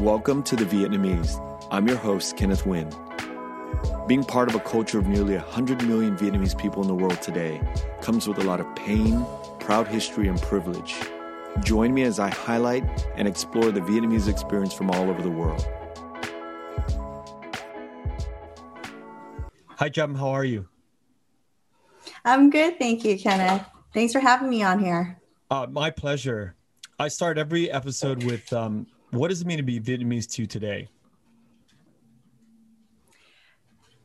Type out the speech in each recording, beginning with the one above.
Welcome to The Vietnamese. I'm your host, Kenneth Nguyen. Being part of a culture of nearly 100 million Vietnamese people in the world today comes with a lot of pain, proud history, and privilege. Join me as I highlight and explore the Vietnamese experience from all over the world. Hi, Tram. How are you? I'm good. Thank you, Kenneth. Thanks for having me on here. Uh, my pleasure. I start every episode with um, what does it mean to be Vietnamese to you today?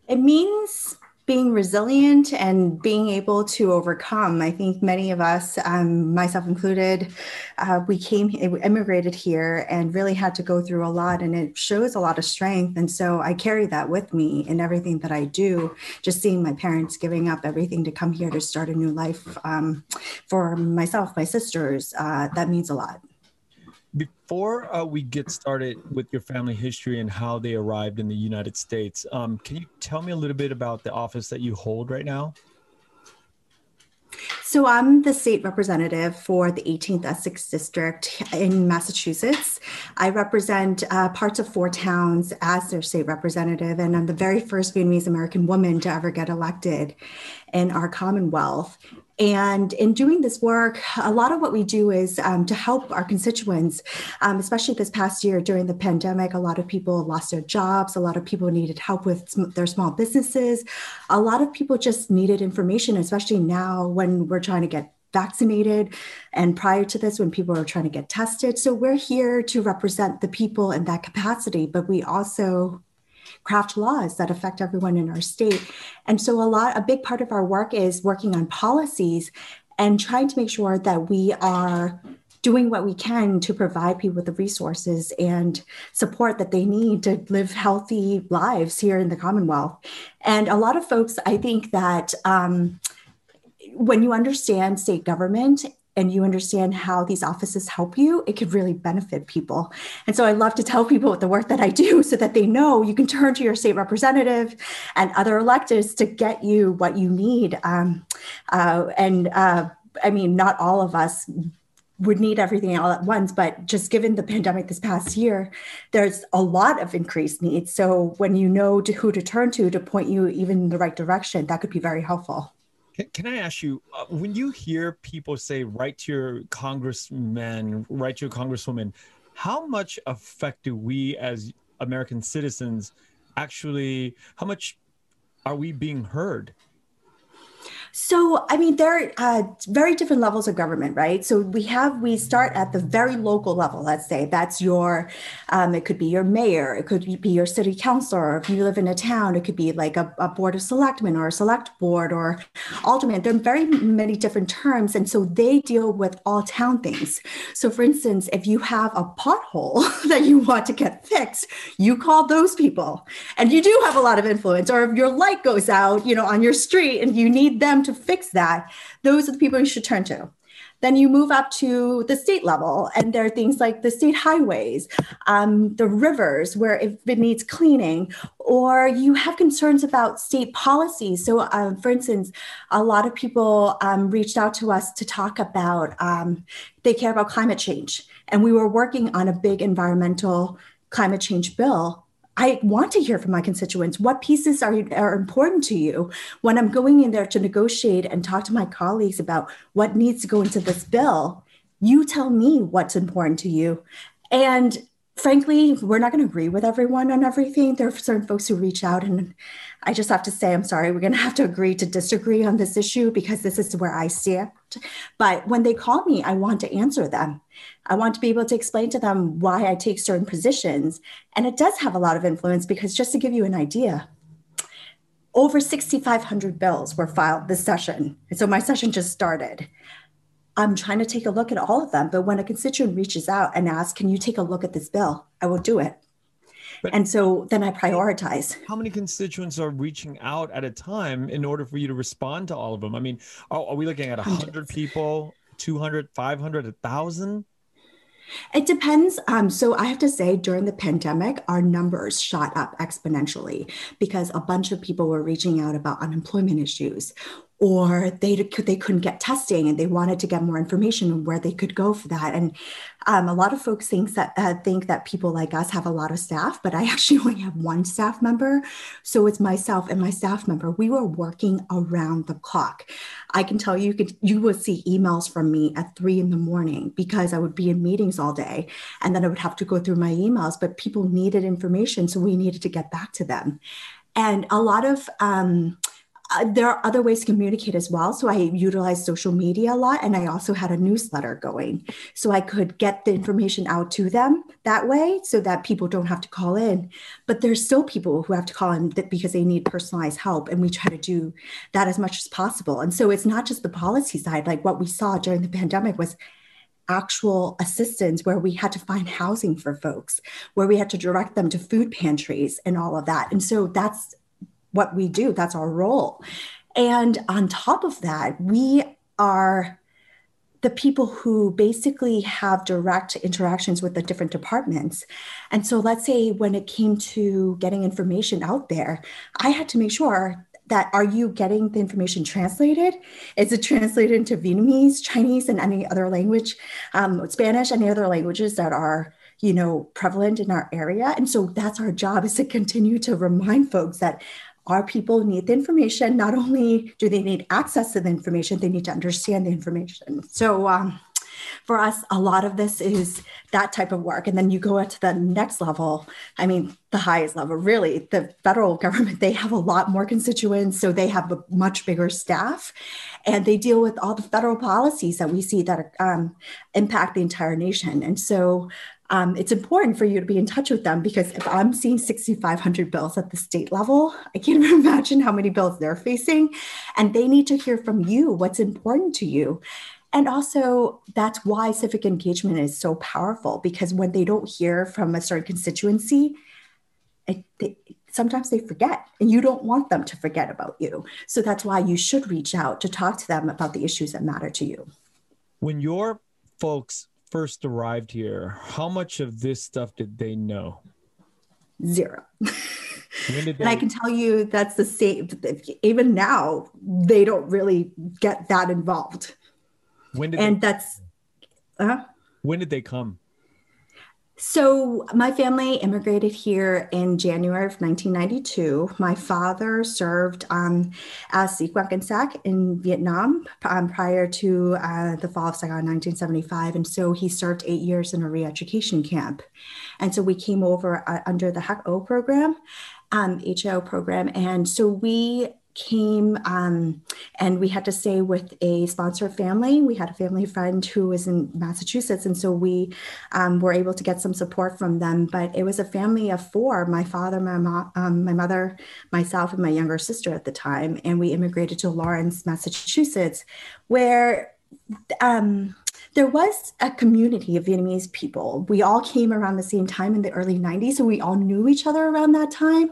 It means being resilient and being able to overcome. I think many of us, um, myself included, uh, we came, immigrated here and really had to go through a lot, and it shows a lot of strength. And so I carry that with me in everything that I do. Just seeing my parents giving up everything to come here to start a new life um, for myself, my sisters, uh, that means a lot. Before uh, we get started with your family history and how they arrived in the United States, um, can you tell me a little bit about the office that you hold right now? So I'm the state representative for the 18th Essex District in Massachusetts. I represent uh, parts of four towns as their state representative, and I'm the very first Vietnamese American woman to ever get elected in our Commonwealth. And in doing this work, a lot of what we do is um, to help our constituents, um, especially this past year during the pandemic. A lot of people lost their jobs, a lot of people needed help with their small businesses, a lot of people just needed information, especially now when we're trying to get vaccinated and prior to this when people are trying to get tested. So we're here to represent the people in that capacity, but we also craft laws that affect everyone in our state. And so a lot, a big part of our work is working on policies and trying to make sure that we are doing what we can to provide people with the resources and support that they need to live healthy lives here in the Commonwealth. And a lot of folks, I think that um, when you understand state government and you understand how these offices help you, it could really benefit people. And so I love to tell people the work that I do so that they know you can turn to your state representative and other electeds to get you what you need. Um, uh, and uh, I mean, not all of us would need everything all at once, but just given the pandemic this past year, there's a lot of increased needs. So when you know to who to turn to to point you even in the right direction, that could be very helpful. Can, I ask you, uh, when you hear people say, write to your congressman, write to your congresswoman, how much effect do we as American citizens actually, how much are we being heard? So, I mean, there are uh, very different levels of government, right? So we have, we start at the very local level, let's say that's your, um, it could be your mayor, it could be your city councilor, or if you live in a town, it could be like a, a board of selectmen or a select board or alderman. There are very many different terms. And so they deal with all town things. So for instance, if you have a pothole that you want to get fixed, you call those people and you do have a lot of influence. Or if your light goes out, you know, on your street and you need them to fix that, those are the people you should turn to. Then you move up to the state level, and there are things like the state highways, um, the rivers, where if it needs cleaning, or you have concerns about state policies. So, um, for instance, a lot of people um, reached out to us to talk about um, they care about climate change, and we were working on a big environmental climate change bill I want to hear from my constituents. What pieces are, are important to you? When I'm going in there to negotiate and talk to my colleagues about what needs to go into this bill, you tell me what's important to you. And frankly, we're not going to agree with everyone on everything. There are certain folks who reach out, and I just have to say, I'm sorry, we're going to have to agree to disagree on this issue because this is where I stand. But when they call me, I want to answer them. I want to be able to explain to them why I take certain positions. And it does have a lot of influence because, just to give you an idea, over 6,500 bills were filed this session. And so my session just started. I'm trying to take a look at all of them. But when a constituent reaches out and asks, Can you take a look at this bill? I will do it. But and so then I prioritize. How many constituents are reaching out at a time in order for you to respond to all of them? I mean, are, are we looking at 100 people, 200, 500, 1,000? It depends. Um, so I have to say, during the pandemic, our numbers shot up exponentially because a bunch of people were reaching out about unemployment issues or they they couldn't get testing and they wanted to get more information on where they could go for that. And um, a lot of folks think that uh, think that people like us have a lot of staff, but I actually only have one staff member. So it's myself and my staff member. We were working around the clock. I can tell you, you could you would see emails from me at three in the morning because I would be in meetings all day, and then I would have to go through my emails. But people needed information, so we needed to get back to them. And a lot of um, uh, there are other ways to communicate as well. So I utilized social media a lot, and I also had a newsletter going, so I could get the information out to them that way, so that people don't have to call in. But there's still people who have to call in because they need personalized help, and we try to do that as much as possible. And so it's not just the policy side. Like what we saw during the pandemic was actual assistance where we had to find housing for folks, where we had to direct them to food pantries and all of that. And so that's what we do, that's our role. And on top of that, we are the people who basically have direct interactions with the different departments. And so let's say when it came to getting information out there, I had to make sure that are you getting the information translated? Is it translated into Vietnamese, Chinese, and any other language, um, Spanish, any other languages that are you know prevalent in our area? And so that's our job is to continue to remind folks that our people need the information. Not only do they need access to the information, they need to understand the information. So um, for us, a lot of this is that type of work. And then you go up to the next level. I mean, the highest level, really, the federal government, they have a lot more constituents. So they have a much bigger staff and they deal with all the federal policies that we see that um, impact the entire nation. And so um, it's important for you to be in touch with them because if I'm seeing 6,500 bills at the state level, I can't even imagine how many bills they're facing. And they need to hear from you what's important to you. And also, that's why civic engagement is so powerful because when they don't hear from a certain constituency, it, they, sometimes they forget, and you don't want them to forget about you. So that's why you should reach out to talk to them about the issues that matter to you. When your folks first arrived here, how much of this stuff did they know? Zero. They... and I can tell you that's the same. Even now, they don't really get that involved. When did and they, that's uh, when did they come? So my family immigrated here in January of 1992. My father served um, as quan cảnh in Vietnam um, prior to uh, the fall of Saigon in 1975, and so he served eight years in a re-education camp. And so we came over uh, under the HAC-O program, um, HO program, and so we came um, and we had to stay with a sponsor family. We had a family friend who was in Massachusetts, and so we um, were able to get some support from them. But it was a family of four: my father, my mom, um, my mother, myself, and my younger sister at the time. And we immigrated to Lawrence, Massachusetts, where um, there was a community of Vietnamese people. We all came around the same time in the early 90s, so we all knew each other around that time.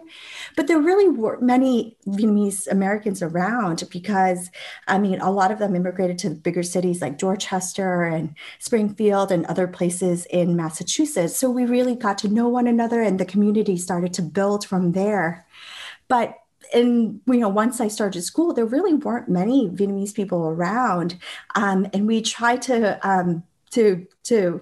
But there really weren't many Vietnamese Americans around because, I mean, a lot of them immigrated to bigger cities like Dorchester and Springfield and other places in Massachusetts. So we really got to know one another and the community started to build from there. But and you know once i started school there really weren't many vietnamese people around um, and we tried to um, to to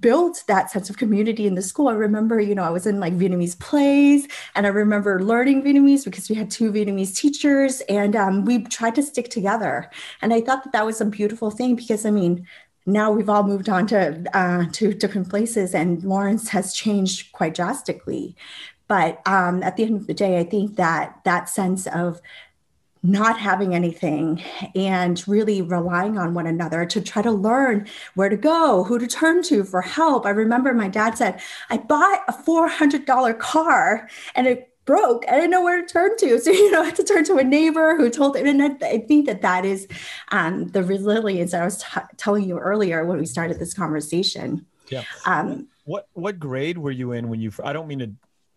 build that sense of community in the school. I remember, you know, I was in like Vietnamese plays and I remember learning Vietnamese because we had two Vietnamese teachers and um, we tried to stick together. And I thought that that was a beautiful thing because I mean, now we've all moved on to uh, to different places and Lawrence has changed quite drastically. But um, at the end of the day, I think that that sense of not having anything and really relying on one another to try to learn where to go, who to turn to for help. I remember my dad said, I bought a $400 car and it broke. I didn't know where to turn to. So, you know, I had to turn to a neighbor who told him. And I, think that that is um, the resilience that I was t- telling you earlier when we started this conversation. Yeah. Um, what, what grade were you in when you, I don't mean to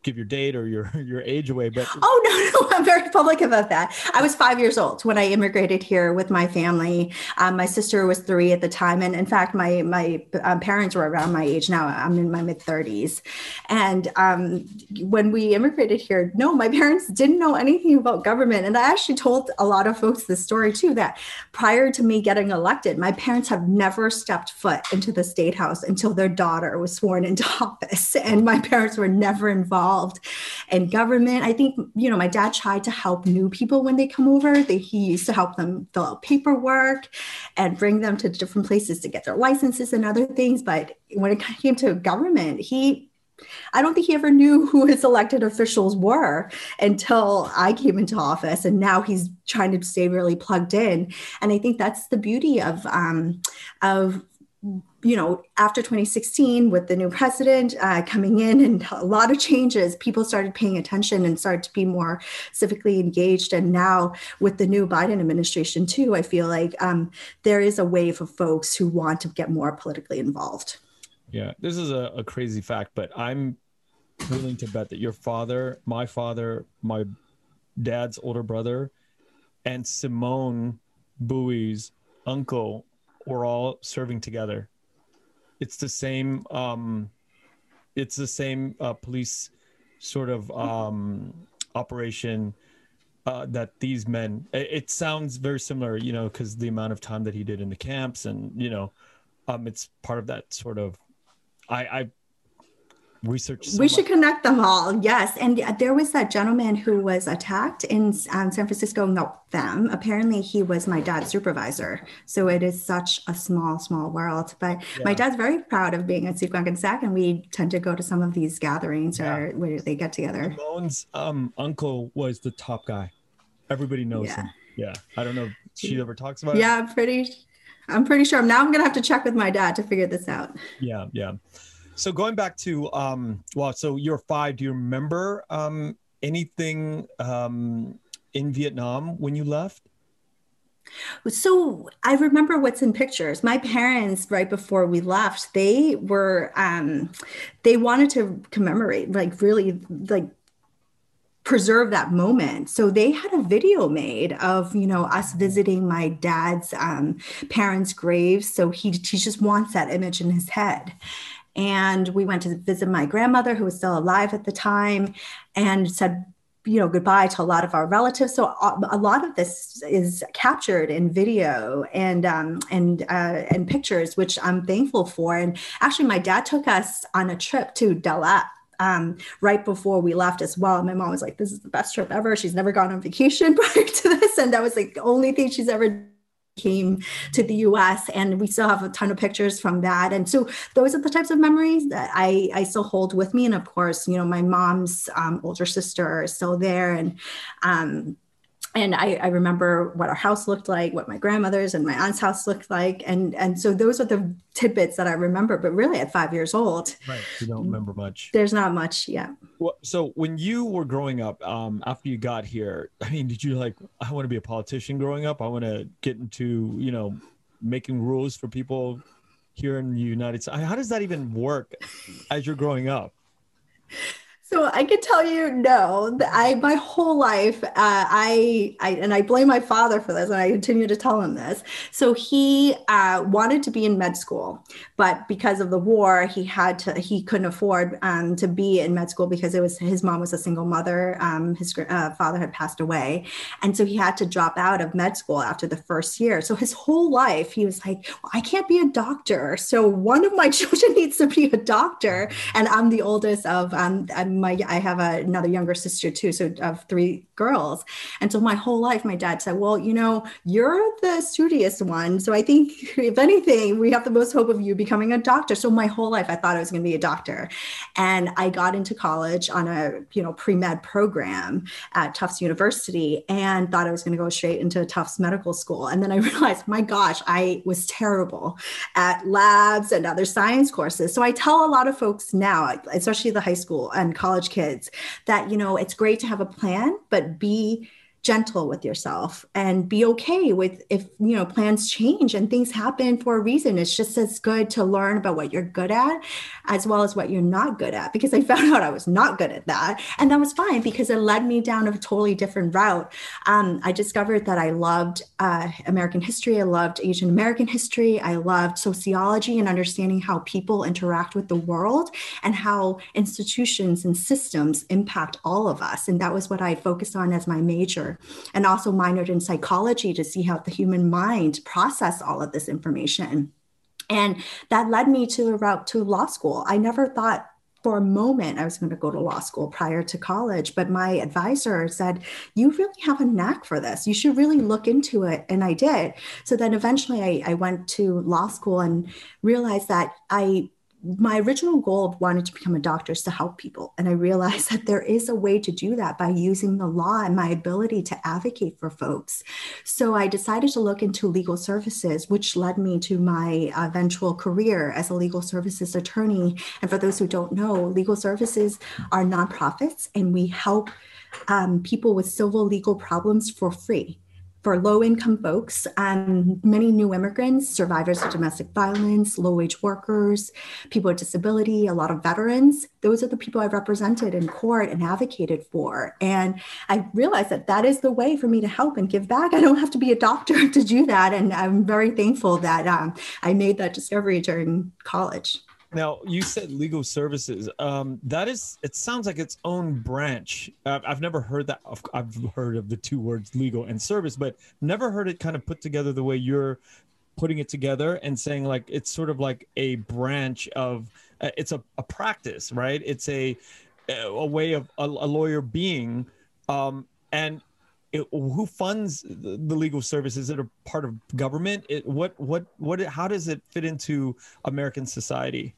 give your date or your your age away, but oh no, no, I'm very public about that. I was five years old when I immigrated here with my family. Um, my sister was three at the time, and in fact, my my um, parents were around my age now. I'm in my mid 30s, and um, when we immigrated here, no, my parents didn't know anything about government, and I actually told a lot of folks this story too. That prior to me getting elected, my parents have never stepped foot into the state house until their daughter was sworn into office, and my parents were never involved involved in government. I think, you know, my dad tried to help new people when they come over. They, he used to help them fill out paperwork and bring them to different places to get their licenses and other things. But when it came to government, he I don't think he ever knew who his elected officials were until I came into office, and now he's trying to stay really plugged in. And I think that's the beauty of um, of you know, after 2016, with the new president uh, coming in and a lot of changes, people started paying attention and started to be more civically engaged. And now, with the new Biden administration, too, I feel like um, there is a wave of folks who want to get more politically involved. Yeah, this is a, a crazy fact, but I'm willing to bet that your father, my father, my dad's older brother, and Simone Bowie's uncle were all serving together. It's the same um it's the same uh, police sort of um operation uh, that these men it, it, sounds very similar you know because the amount of time that he did in the camps and you know um it's part of that sort of i i research so we much. should connect them all yes. And there was that gentleman who was attacked in um, san francisco no them. Apparently he was my dad's supervisor. So it is such a small small world. But yeah. my dad's very proud of being a Secwepemc and SAC, and we tend to go to some of these gatherings yeah. or where they get together. Simone's um, uncle was the top guy. Everybody knows yeah. him. Yeah. I don't know if she ever talks about yeah, it yeah pretty i'm pretty sure. Now i'm gonna have to check with my dad to figure this out. Yeah yeah so going back to um, well, so you're five. Do you remember um, anything um, in Vietnam when you left? So I remember what's in pictures. My parents, right before we left, they were um, they wanted to commemorate, like really, like preserve that moment. So they had a video made of, you know, us visiting my dad's um, parents' graves. So he he just wants that image in his head. And we went to visit my grandmother, who was still alive at the time, and said, you know, goodbye to a lot of our relatives. So uh, a lot of this is captured in video and um, and uh, and pictures, which I'm thankful for. And actually, my dad took us on a trip to Dalat um, right before we left as well. My mom was like, "This is the best trip ever." She's never gone on vacation prior to this, and that was like the only thing she's ever came to the US and we still have a ton of pictures from that. And so those are the types of memories that I, I still hold with me. And of course you know my mom's um, older sister is still there. And um, and I, I, remember what our house looked like, what my grandmother's and my aunt's house looked like, and and so those are the tidbits that I remember. But really, at five years old, right, you don't remember much. There's not much, yeah. Well, so when you were growing up, um, after you got here, I mean, did you like, I want to be a politician growing up? I want to get into, you know, making rules for people here in the United States. How does that even work as you're growing up? So I can tell you, no. I my whole life, uh, I, I and I blame my father for this, and I continue to tell him this. So he uh, wanted to be in med school, but because of the war, he had to. He couldn't afford um, to be in med school because it was his mom was a single mother. Um, his uh, father had passed away, and so he had to drop out of med school after the first year. So his whole life, he was like, well, "I can't be a doctor, so one of my children needs to be a doctor," and I'm the oldest of um, my I have a, another younger sister too, so of three girls. And so my whole life, my dad said, "Well, you know, you're the studious one, so I think if anything, we have the most hope of you becoming a doctor." So my whole life, I thought I was going to be a doctor, and I got into college on a you know pre med program at Tufts University, and thought I was going to go straight into Tufts Medical School. And then I realized, my gosh, I was terrible at labs and other science courses. So I tell a lot of folks now, especially the high school and college kids that you know it's great to have a plan but be gentle with yourself and be okay with if you know plans change and things happen for a reason. It's just as good to learn about what you're good at as well as what you're not good at because i found out i was not good at that and that was fine because it led me down a totally different route. Um, i discovered that i loved uh, american history i loved asian american history i loved sociology and understanding how people interact with the world and how institutions and systems impact all of us and that was what i focused on as my major and also minored in psychology to see how the human mind process all of this information. And that led me to a route to law school. I never thought for a moment I was going to go to law school prior to college, but my advisor said, You really have a knack for this. You should really look into it. And I did. So then eventually I, I went to law school and realized that I my original goal of wanting to become a doctor is to help people. And I realized that there is a way to do that by using the law and my ability to advocate for folks. So I decided to look into legal services, which led me to my eventual career as a legal services attorney. And for those who don't know, legal services are nonprofits and we help um, people with civil legal problems for free for low income folks and many new immigrants, survivors of domestic violence, low wage workers, people with disability, a lot of veterans. Those are the people I've represented in court and advocated for. And I realized that that is the way for me to help and give back. I don't have to be a doctor to do that. And I'm very thankful that um, I made that discovery during college. Now you said legal services. Um, that is, it sounds like its own branch. I've never heard that. I've heard of the two words legal and service, but never heard it kind of put together the way you're putting it together and saying like it's sort of like a branch of. Uh, it's a, a practice, right? It's a a way of a, a lawyer being, um, and it, who funds the, the, legal service? Is it a part of government? It, what what what? How does it fit into American society?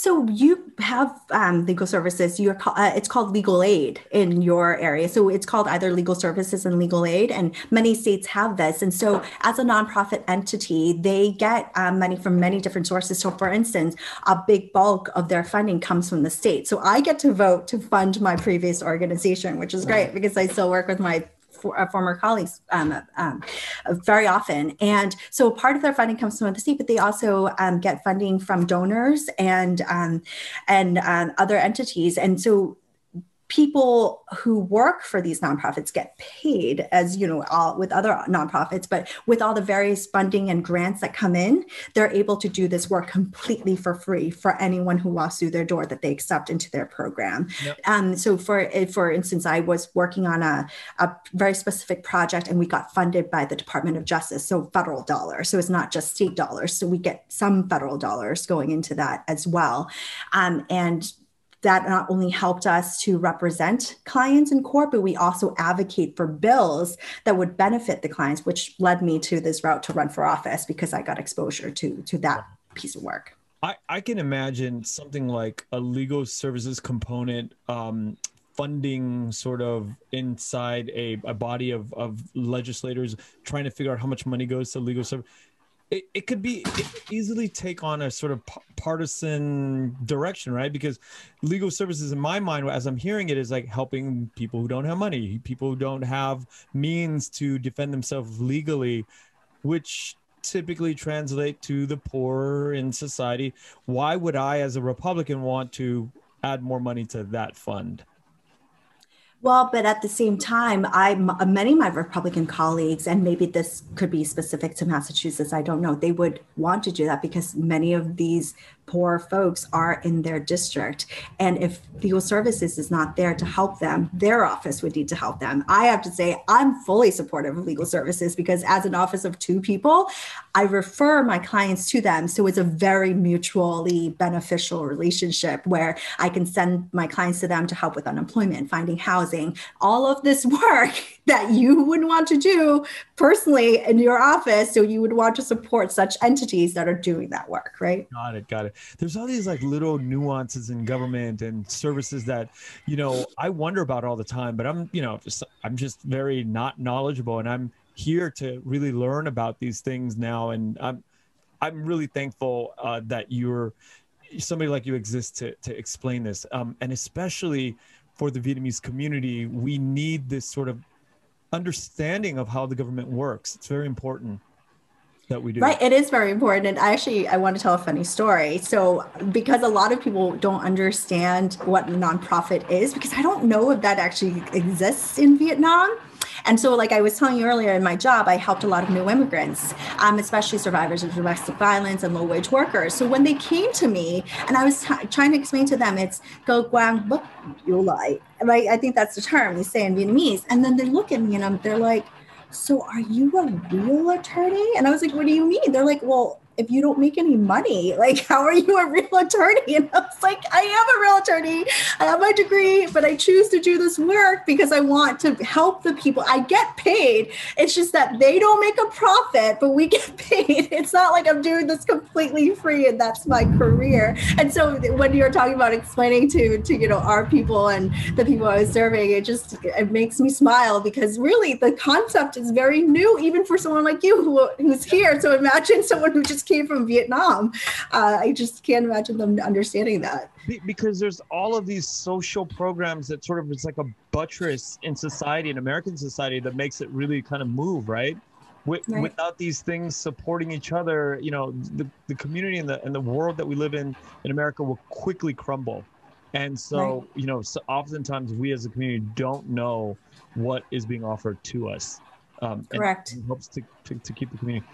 So you have um, legal services. You're uh, it's called legal aid in your area. So it's called either legal services and legal aid, and many states have this. And so as a nonprofit entity, they get um, money from many different sources. So for instance, a big bulk of their funding comes from the state. So I get to vote to fund my previous organization, which is great because I still work with my for, uh, former colleagues um, um, very often. And so part of their funding comes from the but they also um, get funding from donors and um, and um, other entities. And so people who work for these nonprofits get paid as you know all, with other nonprofits but with all the various funding and grants that come in they're able to do this work completely for free for anyone who walks through their door that they accept into their program. Yep. um, so for for instance i was working on a, a very specific project and we got funded by the department of justice so federal dollars. So it's not just state dollars. So we get some federal dollars going into that as well. Um, and that not only helped us to represent clients in court, but we also advocate for bills that would benefit the clients, which led me to this route to run for office because I got exposure to to that piece of work. I, I can imagine something like a legal services component um, funding sort of inside a, a body of, of legislators trying to figure out how much money goes to legal service it, it could be it could easily take on a sort of partisan direction right? Because legal services in my mind as i'm hearing it is like helping people who don't have money people who don't have means to defend themselves legally which typically translate to the poor in society. Why would i as a republican want to add more money to that fund well, but at the same time, I uh, many of my Republican colleagues, and maybe this could be specific to Massachusetts, I don't know, they would want to do that because many of these poor folks are in their district. And if legal services is not there to help them, their office would need to help them. I have to say, I'm fully supportive of legal services because as an office of two people, I refer my clients to them. So it's a very mutually beneficial relationship where I can send my clients to them to help with unemployment, finding housing, all of this work that you wouldn't want to do personally in your office. So you would want to support such entities that are doing that work, right? Got it. Got it there's all these like little nuances in government and services that you know i wonder about all the time but i'm you know just i'm just very not knowledgeable and i'm here to really learn about these things now and i'm i'm really thankful uh, that you're somebody like you exists to to explain this um, and especially for the vietnamese community we need this sort of understanding of how the government works. It's very important that we do. Right, it is very important. And I actually, I want to tell a funny story. So, because a lot of people don't understand what nonprofit is, because I don't know if that actually exists in Vietnam. And so, like I was telling you earlier in my job, I helped a lot of new immigrants, um, especially survivors of domestic violence and low wage workers. So when they came to me, and I was t- trying to explain to them, it's go guang book you like, right? I think that's the term they say in Vietnamese. And then they look at me and I'm, they're like, "So are you a real attorney?" And I was like, "What do you mean?" They're like, "Well." If you don't make any money, like how are you a real attorney? And I was like, I am a real attorney. I have my degree, but I choose to do this work because I want to help the people. I get paid. It's just that they don't make a profit, but we get paid. It's not like I'm doing this completely free and that's my career. And so when you're talking about explaining to to you know our people and the people I was serving, it just it makes me smile because really the concept is very new, even for someone like you who, who's here. So imagine someone who just came from Vietnam. Uh, I just can't imagine them understanding that. Because there's all of these social programs that sort of it's like a buttress in society, in American society, that makes it really kind of move, right? With, right. Without these things supporting each other, you know, the, the community and the and the world that we live in in America will quickly crumble. And so, right. you know, so oftentimes we as a community don't know what is being offered to us. Um, Correct. Hopes to, to, to keep the community.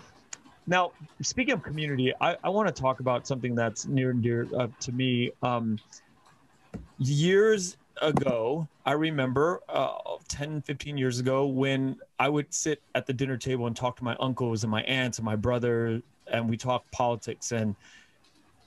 Now, speaking of community, I, I want to talk about something that's near and dear uh, to me. Um, years ago, I remember uh, 10, 15 years ago when I would sit at the dinner table and talk to my uncles and my aunts and my brother, and we talk politics. And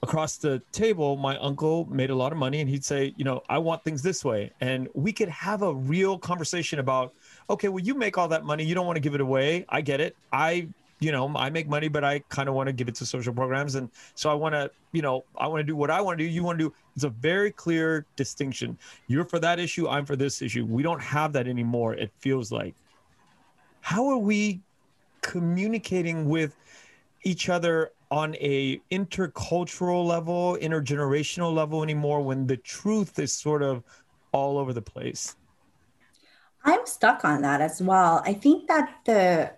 across the table, my uncle made a lot of money and he'd say, You know, I want things this way. And we could have a real conversation about, okay, well, you make all that money. You don't want to give it away. I get it. I you know, I make money, but I kind of want to give it to social programs. And so I want to, you know, I want to do what I want to do. You want to do. It's a very clear distinction. You're for that issue. I'm for this issue. We don't have that anymore. It feels like. How are we communicating with each other on a intercultural level, intergenerational level anymore when the truth is sort of all over the place? I'm stuck on that as well. I think that the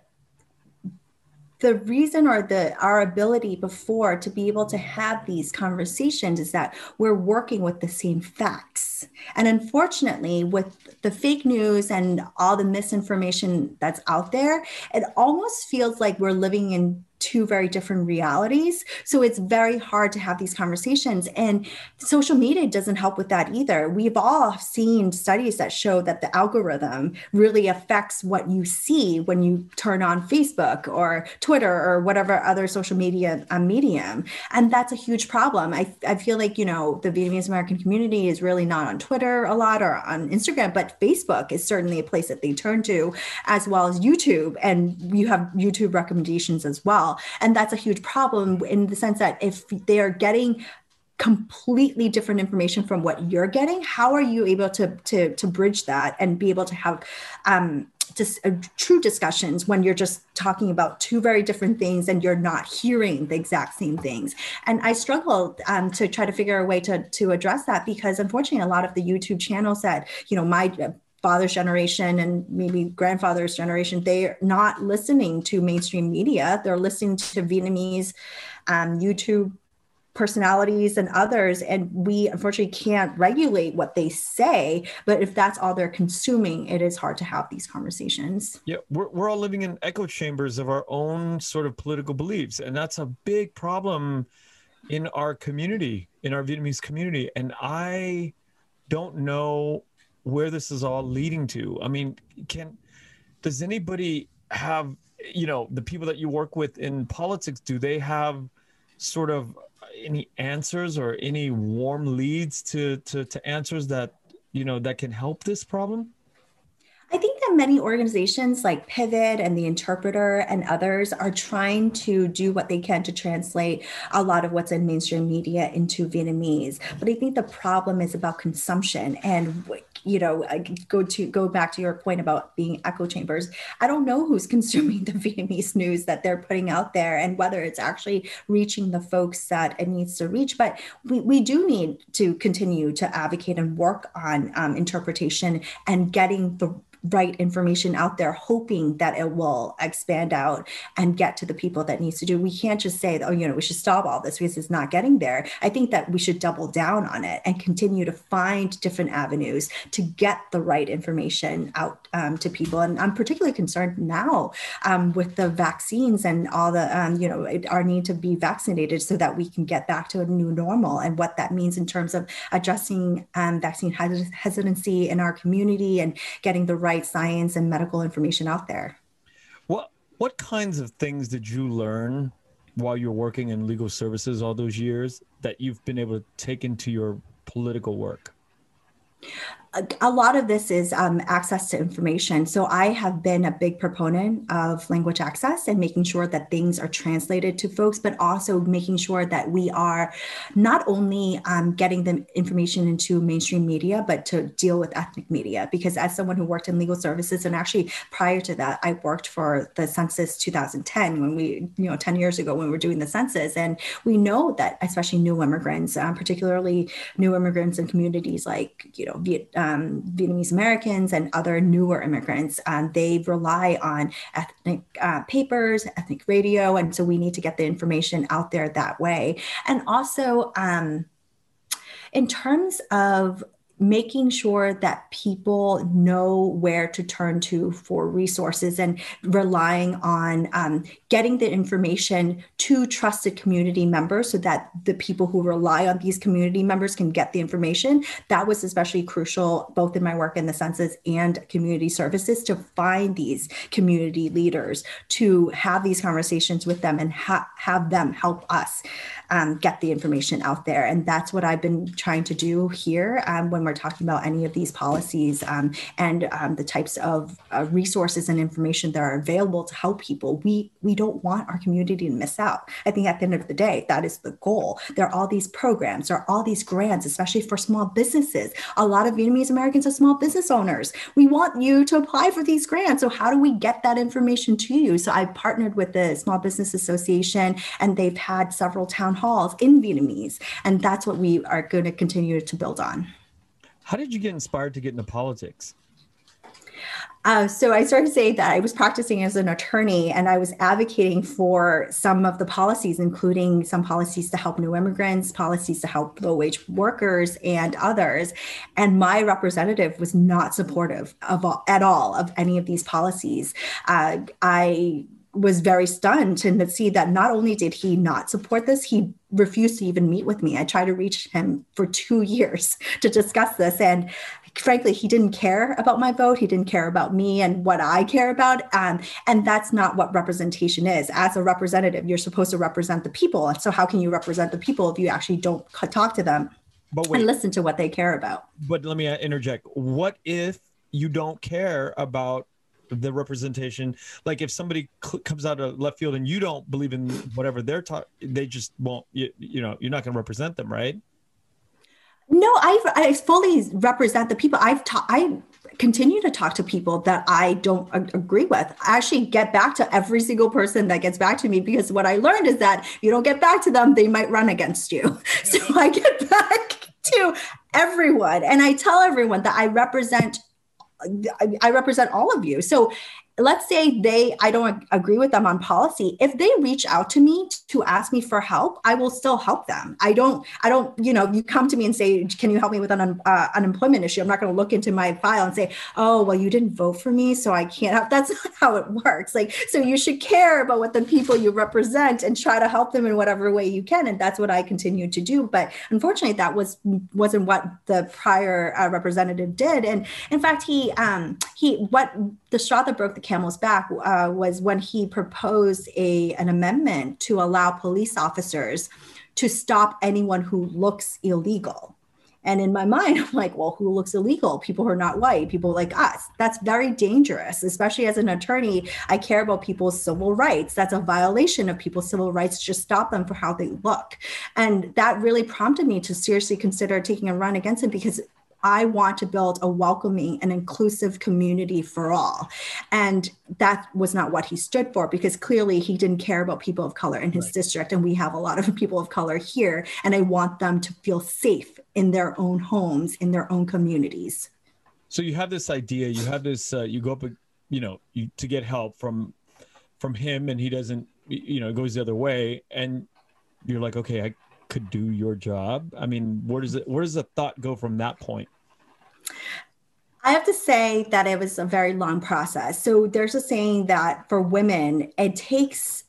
the reason or the our ability before to be able to have these conversations is that we're working with the same facts. And unfortunately with the fake news and all the misinformation that's out there it almost feels like we're living in two very different realities. So it's very hard to have these conversations. And social media doesn't help with that either. We've all seen studies that show that the algorithm really affects what you see when you turn on Facebook or Twitter or whatever other social media um, medium. And that's a huge problem. I, I feel like, you know, the Vietnamese American community is really not on Twitter a lot or on Instagram, but Facebook is certainly a place that they turn to, as well as YouTube. And you have YouTube recommendations as well And that's a huge problem in the sense that if they are getting completely different information from what you're getting how are you able to to to bridge that and be able to have um just uh, true discussions when you're just talking about two very different things and you're not hearing the exact same things? And i struggled um, to try to figure a way to to address that because unfortunately a lot of the youtube channels that you know my father's generation and maybe grandfather's generation, they're not listening to mainstream media. They're listening to Vietnamese um, YouTube personalities and others. And we unfortunately can't regulate what they say. But if that's all they're consuming, it is hard to have these conversations. Yeah, we're, we're all living in echo chambers of our own sort of political beliefs. And that's a big problem in our community, in our Vietnamese community. And I don't know where this is all leading to. I mean, can does anybody have you know the people that you work with in politics? Do they have sort of any answers or any warm leads to to, to answers that you know that can help this problem? Many organizations like Pivot and the Interpreter and others are trying to do what they can to translate a lot of what's in mainstream media into Vietnamese. But I think the problem is about consumption and you know go to go back to your point about being echo chambers. I don't know who's consuming the Vietnamese news that they're putting out there and whether it's actually reaching the folks that it needs to reach. But we, we do need to continue to advocate and work on um, interpretation and getting the right information out there, hoping that it will expand out and get to the people that needs to do. We can't just say, oh, you know, we should stop all this because it's not getting there. I think that we should double down on it and continue to find different avenues to get the right information out um, to people. And I'm particularly concerned now um, with the vaccines and all the, um, you know, our need to be vaccinated so that we can get back to a new normal and what that means in terms of addressing um, vaccine hesitancy in our community and getting the right science and medical information out there. What what kinds of things did you learn while you're working in legal services all those years that you've been able to take into your political work? A lot of this is um, access to information. So I have been a big proponent of language access and making sure that things are translated to folks, but also making sure that we are not only um, getting the information into mainstream media, but to deal with ethnic media. Because as someone who worked in legal services, and actually prior to that, I worked for the census 2010 when we, you know, 10 years ago when we were doing the census, and we know that especially new immigrants, um, particularly new immigrants in communities like, you know, Vietnam um, Vietnamese Americans and other newer immigrants. Um, they rely on ethnic uh, papers, ethnic radio, and so we need to get the information out there that way. And also, um, in terms of making sure that people know where to turn to for resources and relying on um, getting the information to trusted community members so that the people who rely on these community members can get the information. That was especially crucial both in my work in the census and community services to find these community leaders, to have these conversations with them and ha- have them help us um, get the information out there. And that's what I've been trying to do here um, when we're talking about any of these policies um, and um, the types of uh, resources and information that are available to help people. We we don't want our community to miss out. I think at the end of the day, that is the goal. There are all these programs, there are all these grants, especially for small businesses. A lot of Vietnamese Americans are small business owners. We want you to apply for these grants. So how do we get that information to you? So I partnered with the Small Business Association, and they've had several town halls in Vietnamese. And that's what we are going to continue to build on. How did you get inspired to get into politics? Uh, so I started to say that I was practicing as an attorney and I was advocating for some of the policies, including some policies to help new immigrants, policies to help low wage workers, and others. And my representative was not supportive of all, at all of any of these policies. Uh, I was very stunned to see that not only did he not support this, he refused to even meet with me. I tried to reach him for two years to discuss this. And frankly, he didn't care about my vote. He didn't care about me and what I care about. Um, and that's not what representation is. As a representative, you're supposed to represent the people. So, how can you represent the people if you actually don't talk to them but wait, and listen to what they care about? But let me interject. What if you don't care about the representation. Like if somebody cl- comes out of left field and you don't believe in whatever they're taught they just won't you, you know you're not going to represent them right? No i i fully represent the people. I've taught i continue to talk to people that i don't agree with. I actually get back to every single person that gets back to me because what i learned is that you don't get back to them they might run against you. So i get back to everyone and i tell everyone that i represent I represent all of you. So let's say they i don't agree with them on policy. If they reach out to me to ask me for help i will still help them. I don't i don't you know you come to me and say can you help me with an uh, unemployment issue? I'm not going to look into my file and say oh well you didn't vote for me so i can't help. That's not how it works. Like so you should care about what the people you represent and try to help them in whatever way you can and that's what i continue to do. But unfortunately that was wasn't what the prior uh, representative did. And in fact he um he what the straw that broke the camel's back uh, was when he proposed a, an amendment to allow police officers to stop anyone who looks illegal. And in my mind, I'm like, well, who looks illegal? People who are not white, people like us. That's very dangerous, especially as an attorney. I care about people's civil rights. That's a violation of people's civil rights to just stop them for how they look. And that really prompted me to seriously consider taking a run against him because I want to build a welcoming and inclusive community for all. And that was not what he stood for because clearly he didn't care about people of color in his right. district. And we have a lot of people of color here. And I want them to feel safe in their own homes, in their own communities. so you have this idea you have this uh, you go up you know you to get help from from him and he doesn't you know it goes the other way and you're like okay i could do your job i mean where does it where does the thought go from that point I have to say that it was a very long process. So there's a saying that for women, it takes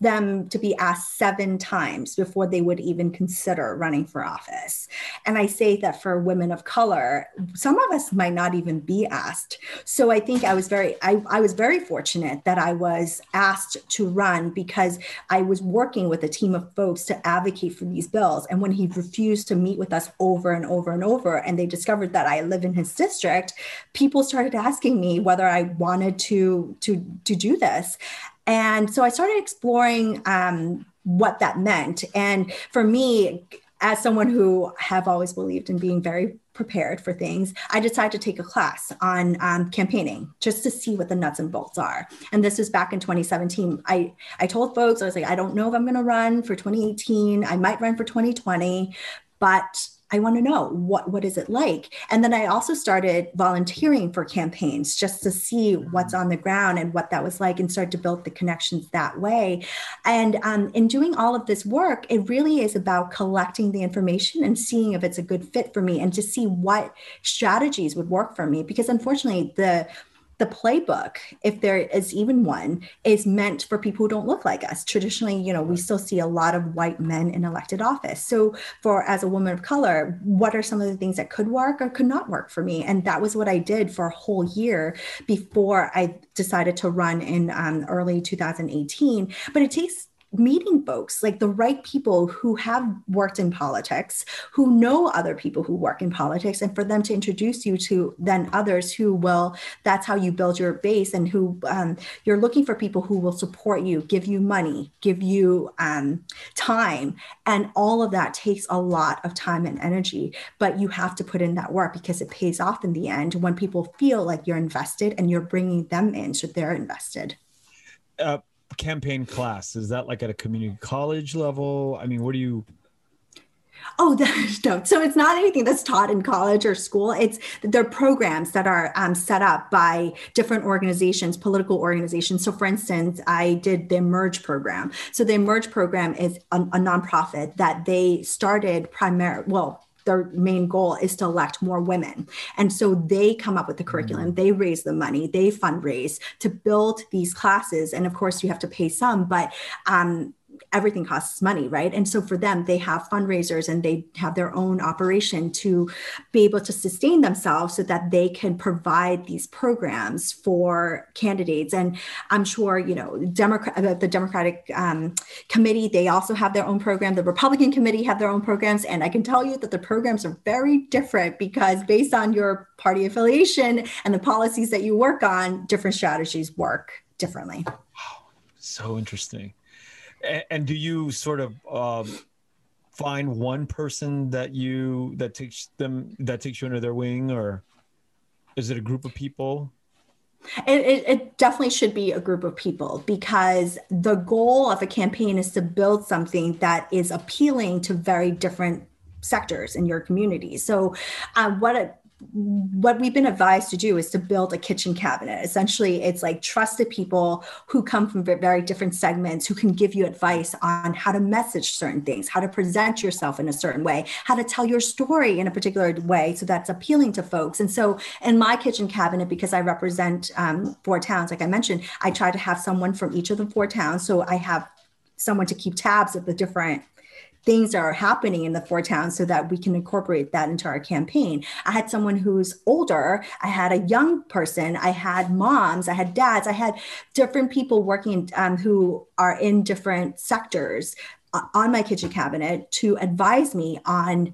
them to be asked seven times before they would even consider running for office. And I say that for women of color, some of us might not even be asked. So I think I was very, I, I was very fortunate that I was asked to run because I was working with a team of folks to advocate for these bills. And when he refused to meet with us over and over and over, and they discovered that I live in his district, people started asking me whether I wanted to to to do this. And so I started exploring um, what that meant. And for me, as someone who have always believed in being very prepared for things, I decided to take a class on um, campaigning just to see what the nuts and bolts are. And this was back in 2017. I, I told folks, I was like, I don't know if I'm going to run for 2018. I might run for 2020, but I want to know what what is it like. And then I also started volunteering for campaigns just to see what's on the ground and what that was like, and start to build the connections that way. And um, in doing all of this work, it really is about collecting the information and seeing if it's a good fit for me, and to see what strategies would work for me. Because unfortunately, the the playbook, if there is even one, is meant for people who don't look like us. Traditionally, you know, we still see a lot of white men in elected office. So, for as a woman of color, what are some of the things that could work or could not work for me? And that was what I did for a whole year before I decided to run in um, early 2018. But it takes meeting folks like the right people who have worked in politics who know other people who work in politics and for them to introduce you to then others who will that's how you build your base and who um, you're looking for people who will support you give you money give you um, time. And all of that takes a lot of time and energy but you have to put in that work because it pays off in the end when people feel like you're invested and you're bringing them in so they're invested. Uh, campaign class? Is that like at a community college level? I mean, what do you? Oh, no. So it's not anything that's taught in college or school. It's they're programs that are um, set up by different organizations, political organizations. So, for instance, I did the Emerge program. So, the Emerge program is a, a nonprofit that they started primarily, well, their main goal is to elect more women. And so they come up with the curriculum, mm-hmm. they raise the money, they fundraise to build these classes. And of course, you have to pay some, but um, everything costs money, right? And so for them, they have fundraisers and they have their own operation to be able to sustain themselves so that they can provide these programs for candidates. And I'm sure, you know, Democrat, the Democratic um, Committee, they also have their own program. The Republican Committee have their own programs. And I can tell you that the programs are very different because based on your party affiliation and the policies that you work on, different strategies work differently. So interesting. And, and do you sort of um, find one person that you that takes them that takes you under their wing, or is it a group of people? It, it, it, definitely should be a group of people because the goal of a campaign is to build something that is appealing to very different sectors in your community. So, uh, what a, what we've been advised to do is to build a kitchen cabinet. Essentially, it's like trusted people who come from very different segments who can give you advice on how to message certain things, how to present yourself in a certain way, how to tell your story in a particular way so that's appealing to folks. And so, in my kitchen cabinet, because I represent um, four towns, like I mentioned, I try to have someone from each of the four towns. So I have someone to keep tabs of the different things are happening in the four towns so that we can incorporate that into our campaign. I had someone who's older, I had a young person, I had moms, I had dads, I had different people working um, who are in different sectors uh, on my kitchen cabinet to advise me on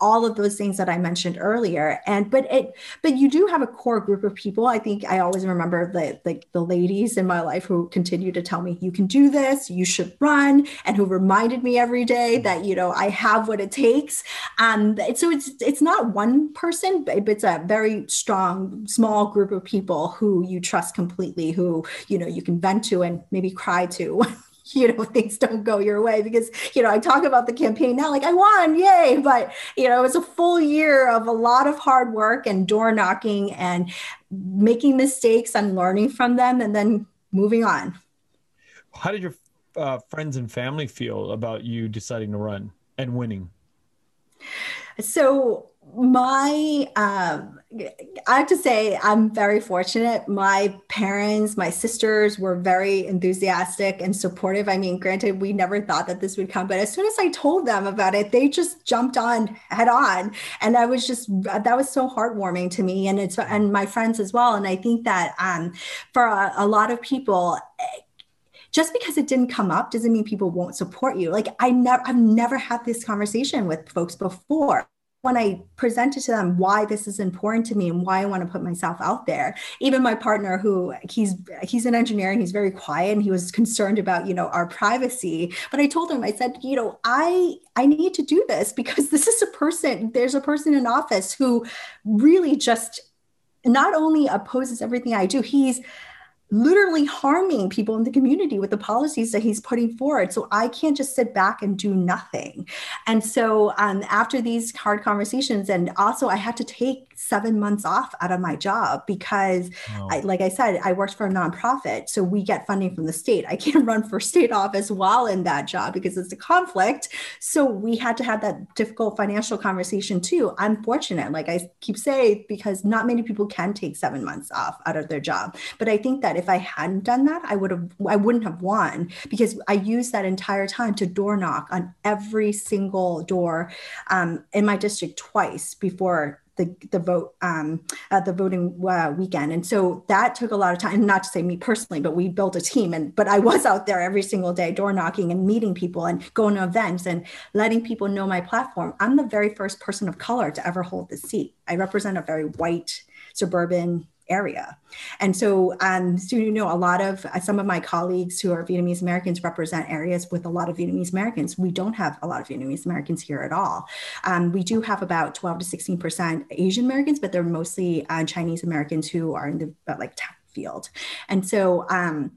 all of those things that I mentioned earlier. And but it but you do have a core group of people. I think I always remember the the, the ladies in my life who continue to tell me you can do this, you should run, and who reminded me every day that you know I have what it takes. Um, so it's it's not one person, but it's a very strong small group of people who you trust completely, who you know you can vent to and maybe cry to you know things don't go your way because you know i talk about the campaign now like i won yay but you know it was a full year of a lot of hard work and door knocking and making mistakes and learning from them and then moving on. How did your uh, friends and family feel about you deciding to run and winning? So my um, i have to say i'm very fortunate. My parents my sisters were very enthusiastic and supportive. I mean granted we never thought that this would come but as soon as i told them about it they just jumped on head on. And i was just that was so heartwarming to me and it's and my friends as well. And i think that um, for a, a lot of people just because it didn't come up doesn't mean people won't support you. Like I never I've never had this conversation with folks before when I presented to them why this is important to me and why I want to put myself out there, even my partner, who he's he's an engineer and he's very quiet and he was concerned about you know our privacy. But I told him, I said, you know, I I need to do this because this is a person. There's a person in office who really just not only opposes everything I do, he's literally harming people in the community with the policies that he's putting forward. So I can't just sit back and do nothing. And so um, after these hard conversations, and also I had to take seven months off out of my job because, wow. I, like I said, I worked for a nonprofit. So we get funding from the state. I can't run for state office while in that job because it's a conflict. So we had to have that difficult financial conversation too. I'm fortunate, like I keep saying, because not many people can take seven months off out of their job. But I think that if I hadn't done that, I would have, I wouldn't have won because I used that entire time to door knock on every single door um, in my district twice before the the vote um, at the voting uh, weekend, and so that took a lot of time. Not to say me personally, but we built a team, and but I was out there every single day, door knocking and meeting people, and going to events and letting people know my platform. I'm the very first person of color to ever hold this seat. I represent a very white suburban area. And so, um, so you know, a lot of uh, some of my colleagues who are Vietnamese Americans represent areas with a lot of Vietnamese Americans. We don't have a lot of Vietnamese Americans here at all. Um, we do have about 12 to 16 percent Asian Americans, but they're mostly uh, Chinese Americans who are in the uh, like tech field. And so, um,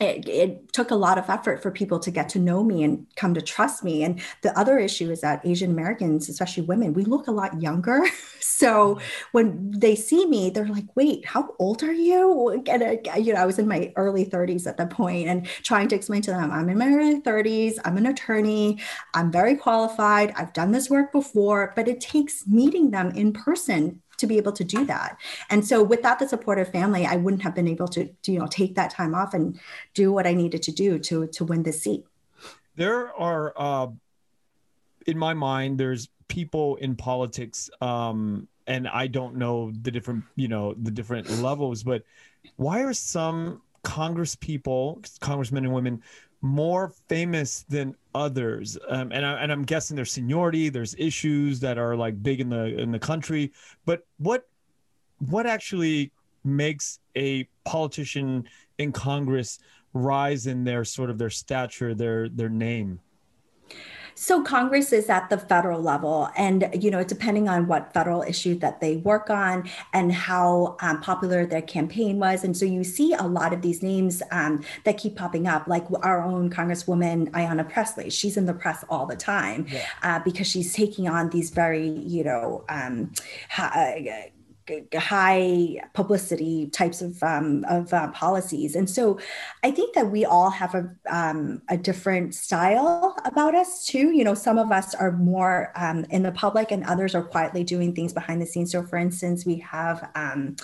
it, it, took a lot of effort for people to get to know me and come to trust me. And the other issue is that Asian Americans, especially women, we look a lot younger. so mm-hmm. when they see me, they're like, wait, how old are you? And I, you know, I was in my early 30s at that point and trying to explain to them, I'm in my early 30s, I'm an attorney, I'm very qualified, I've done this work before, but it takes meeting them in person to be able to do that. And so without the supportive family, I wouldn't have been able to, to you know, take that time off and do what I needed to do to to win this seat. There are uh, in my mind, there's people in politics um, and I don't know the different, you know, the different levels, but why are some Congress people, congressmen and women, more famous than others. Um, and, I, and i'm guessing there's seniority there's issues that are like big in the in the country. But what what actually makes a politician in congress rise in their sort of their stature their their name so Congress is at the federal level, and you know, depending on what federal issue that they work on and how um, popular their campaign was, and so you see a lot of these names um, that keep popping up, like our own Congresswoman Ayanna Pressley. She's in the press all the time yeah. uh, because she's taking on these very, you know. Um, uh, high publicity types of um, of uh, policies, and so I think that we all have a um, a different style about us too. You know, some of us are more um, in the public, and others are quietly doing things behind the scenes. So, for instance, we have um,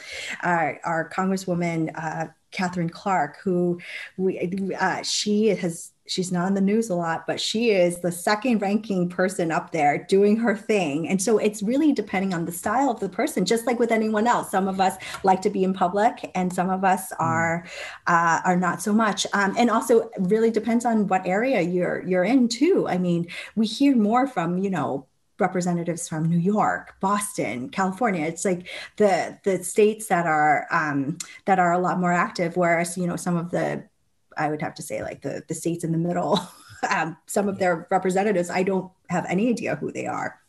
our, our Congresswoman. Uh, Katherine Clark, who we, uh, she has she's not in the news a lot, but she is the second ranking person up there doing her thing. And so it's really depending on the style of the person, just like with anyone else. Some of us like to be in public and some of us mm. are uh, are not so much. Um, and also really depends on what area you're you're in too. I mean, we hear more from, you know, representatives from New York, Boston, California. It's like the the states that are um, that are a lot more active, whereas you know some of the I would have to say like the the states in the middle, um, some of their representatives, I don't have any idea who they are.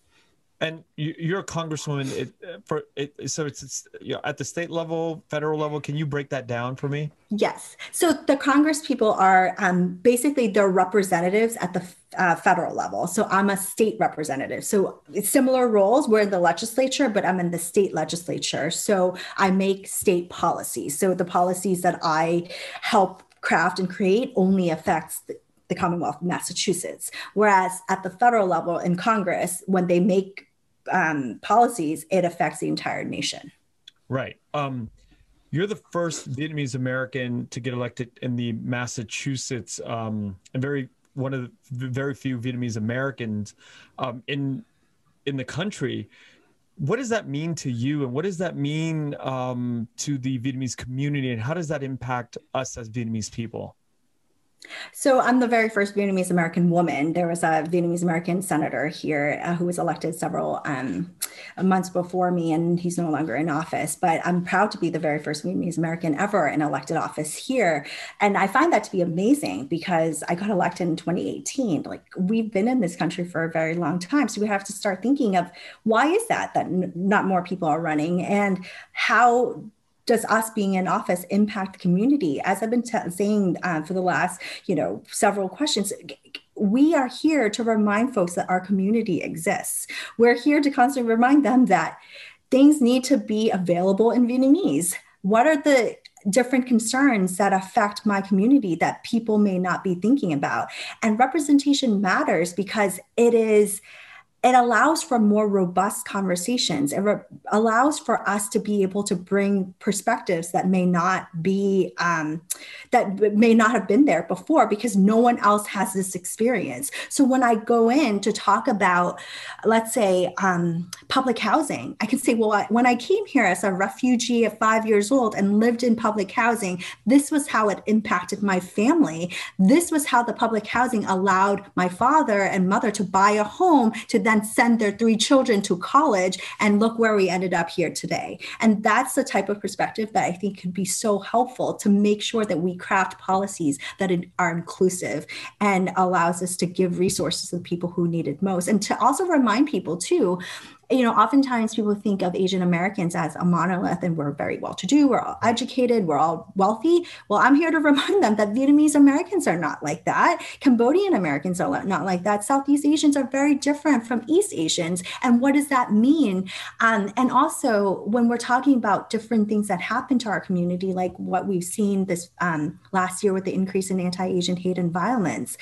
And you're a congresswoman. It, for it, so it's, it's you know, at the state level, federal level. Can you break that down for me? Yes. So the Congress people are um, basically they're representatives at the uh, federal level. So I'm a state representative. So it's similar roles. We're in the legislature, but I'm in the state legislature. So I make state policies. So the policies that I help craft and create only affects the, the Commonwealth of Massachusetts. Whereas at the federal level in Congress, when they make um, policies, it affects the entire nation. Right. Um, you're the first Vietnamese American to get elected in the Massachusetts, um, and very one of the very few Vietnamese Americans um, in in the country. What does that mean to you, and what does that mean um, to the Vietnamese community, and how does that impact us as Vietnamese people? So I'm the very first Vietnamese American woman. There was a Vietnamese American senator here uh, who was elected several um, months before me, and he's no longer in office. But I'm proud to be the very first Vietnamese American ever in elected office here, and I find that to be amazing because I got elected in 2018. Like we've been in this country for a very long time, so we have to start thinking of why is that that n- not more people are running, and how does us being in office impact the community? As I've been t- saying uh, for the last, you know, several questions, we are here to remind folks that our community exists. We're here to constantly remind them that things need to be available in Vietnamese. What are the different concerns that affect my community that people may not be thinking about? And representation matters because it is it allows for more robust conversations. It re- allows for us to be able to bring perspectives that may not be um, that may not have been there before because no one else has this experience. So when I go in to talk about, let's say, um, public housing, I can say, well, I, when I came here as a refugee at five years old and lived in public housing, this was how it impacted my family. This was how the public housing allowed my father and mother to buy a home to then send their three children to college and look where we ended up here today. And that's the type of perspective that I think could be so helpful to make sure that we craft policies that are inclusive and allows us to give resources to the people who need it most. And to also remind people too you know, oftentimes people think of Asian Americans as a monolith and we're very well to do, we're all educated, we're all wealthy. Well, I'm here to remind them that Vietnamese Americans are not like that. Cambodian Americans are not like that. Southeast Asians are very different from East Asians. And what does that mean? Um, and also, when we're talking about different things that happen to our community, like what we've seen this um, last year with the increase in anti Asian hate and violence.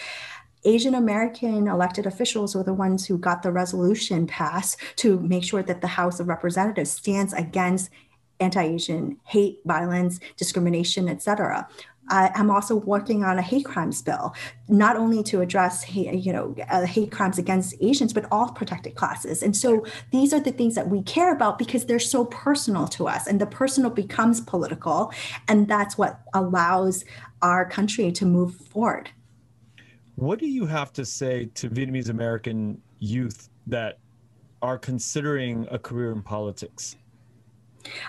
Asian American elected officials were the ones who got the resolution passed to make sure that the House of Representatives stands against anti-Asian hate, violence, discrimination, etc. I'm also working on a hate crimes bill, not only to address hate, you know uh, hate crimes against Asians, but all protected classes. And so these are the things that we care about because they're so personal to us, and the personal becomes political, and that's what allows our country to move forward. What do you have to say to Vietnamese American youth that are considering a career in politics?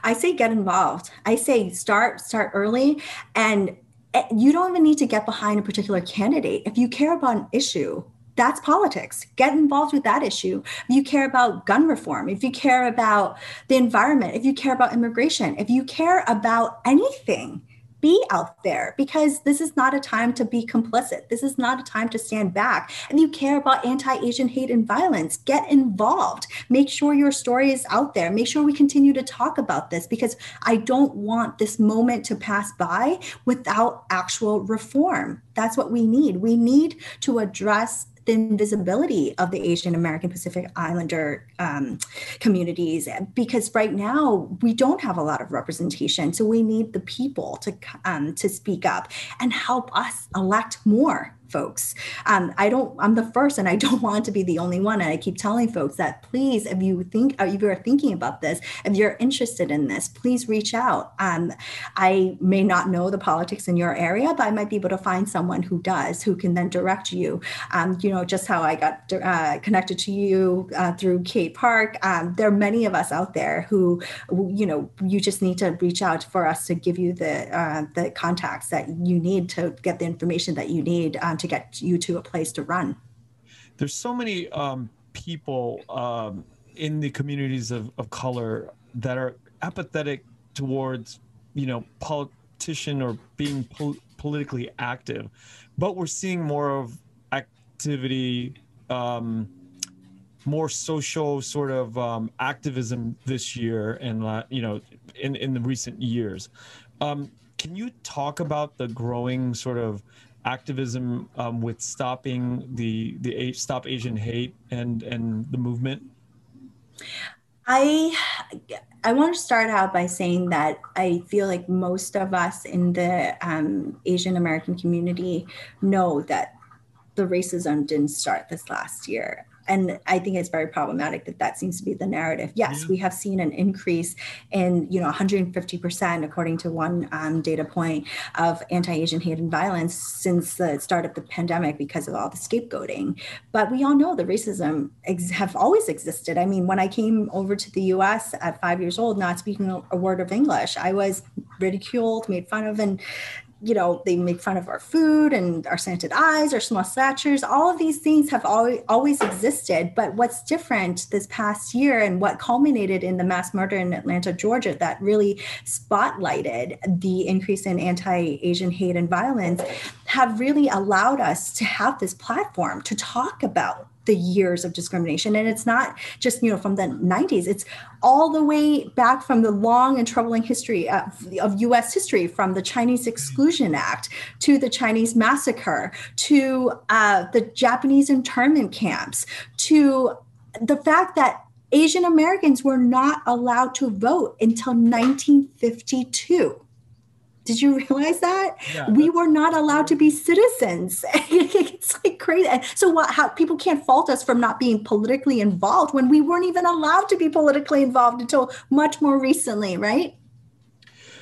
I say get involved. I say start start early and eh, you don't even need to get behind a particular candidate. If you care about an issue, that's politics. Get involved with that issue. If you care about gun reform, if you care about the environment, if you care about immigration, if you care about anything, be out there because this is not a time to be complicit. This is not a time to stand back. And you care about anti Asian hate and violence, get involved. Make sure your story is out there. Make sure we continue to talk about this because I don't want this moment to pass by without actual reform. That's what we need. We need to address the invisibility of the Asian American Pacific Islander um, communities because right now we don't have a lot of representation. So we need the people to um, to speak up and help us elect more folks. Um, I don't, I'm the first and I don't want to be the only one. And I keep telling folks that please, if you think, uh, if you're thinking about this, if you're interested in this, please reach out. Um, I may not know the politics in your area, but I might be able to find someone who does, who can then direct you. Um, you know, just how I got uh, connected to you uh, through Kate Park. Um, there are many of us out there who, you know, you just need to reach out for us to give you the, uh, the contacts that you need to get the information that you need um, to get you to a place to run. There's so many um, people um, in the communities of, of color that are apathetic towards, you know, politician or being po- politically active, but we're seeing more of activity, um, more social sort of um, activism this year and you know in in the recent years. Um, can you talk about the growing sort of activism um, with stopping the the stop Asian hate and and the movement? I I want to start out by saying that I feel like most of us in the um, Asian American community know that the racism didn't start this last year and i think it's very problematic that that seems to be the narrative. Yes yeah. we have seen an increase in you know 150% according to one um, data point of anti-asian hate and violence since the start of the pandemic because of all the scapegoating. But we all know the racism ex- have always existed. I mean when i came over to the us at five years old not speaking a word of english i was ridiculed made fun of and you know, they make fun of our food and our slanted eyes, our small statures. All of these things have always, always existed. But what's different this past year and what culminated in the mass murder in Atlanta, Georgia, that really spotlighted the increase in anti Asian hate and violence, have really allowed us to have this platform to talk about the years of discrimination. And it's not just you know from the 90s it's all the way back from the long and troubling history of, of us history from the chinese exclusion act to the chinese massacre to uh, the japanese internment camps to the fact that asian americans were not allowed to vote until 1952 did you realize that yeah, we were not allowed to be citizens? it's like crazy. So what? How people can't fault us from not being politically involved when we weren't even allowed to be politically involved until much more recently, right?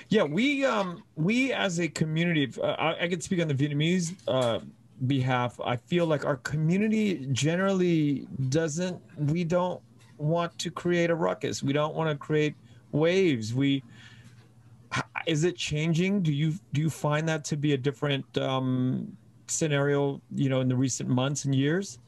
Yeah, we um we as a community, uh, I, I can speak on the Vietnamese uh, behalf. I feel like our community generally doesn't. We don't want to create a ruckus. We don't want to create waves. We is it changing? Do you do you find that to be a different um, scenario? You know, in the recent months and years.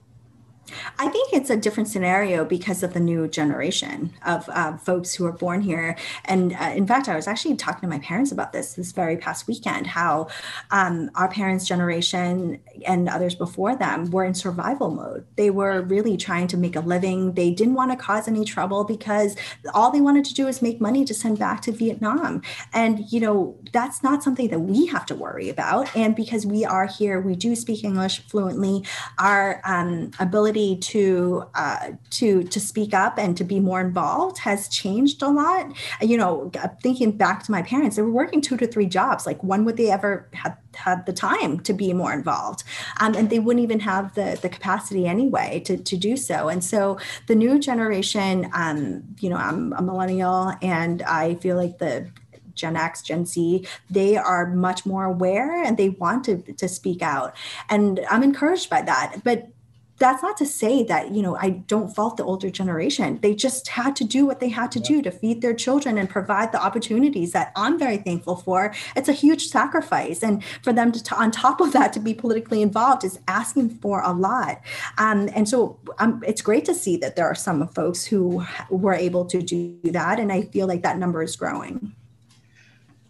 I think it's a different scenario because of the new generation of uh, folks who are born here. And uh, in fact, I was actually talking to my parents about this this very past weekend how um, our parents' generation and others before them were in survival mode. They were really trying to make a living. They didn't want to cause any trouble because all they wanted to do is make money to send back to Vietnam. And, you know, that's not something that we have to worry about. And because we are here, we do speak English fluently, our um, ability ability to uh, to to speak up and to be more involved has changed a lot. You know, thinking back to my parents, they were working two to three jobs. Like, when would they ever have had the time to be more involved? Um, and they wouldn't even have the the capacity anyway to to do so. And so, the new generation, um, you know, I'm a millennial, and I feel like the Gen X, Gen Z, they are much more aware and they want to, to speak out. And I'm encouraged by that. But that's not to say that you know i don't fault the older generation. They just had to do what they had to yeah. do to feed their children and provide the opportunities that i'm very thankful for. It's a huge sacrifice. And for them to on top of that to be politically involved is asking for a lot. Um, and so um, it's great to see that there are some folks who were able to do that. And i feel like that number is growing.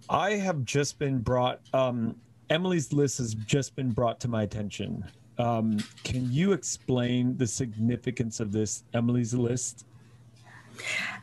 I have just been brought um, emily's list has just been brought to my attention um, can you explain the significance of this Emily's List?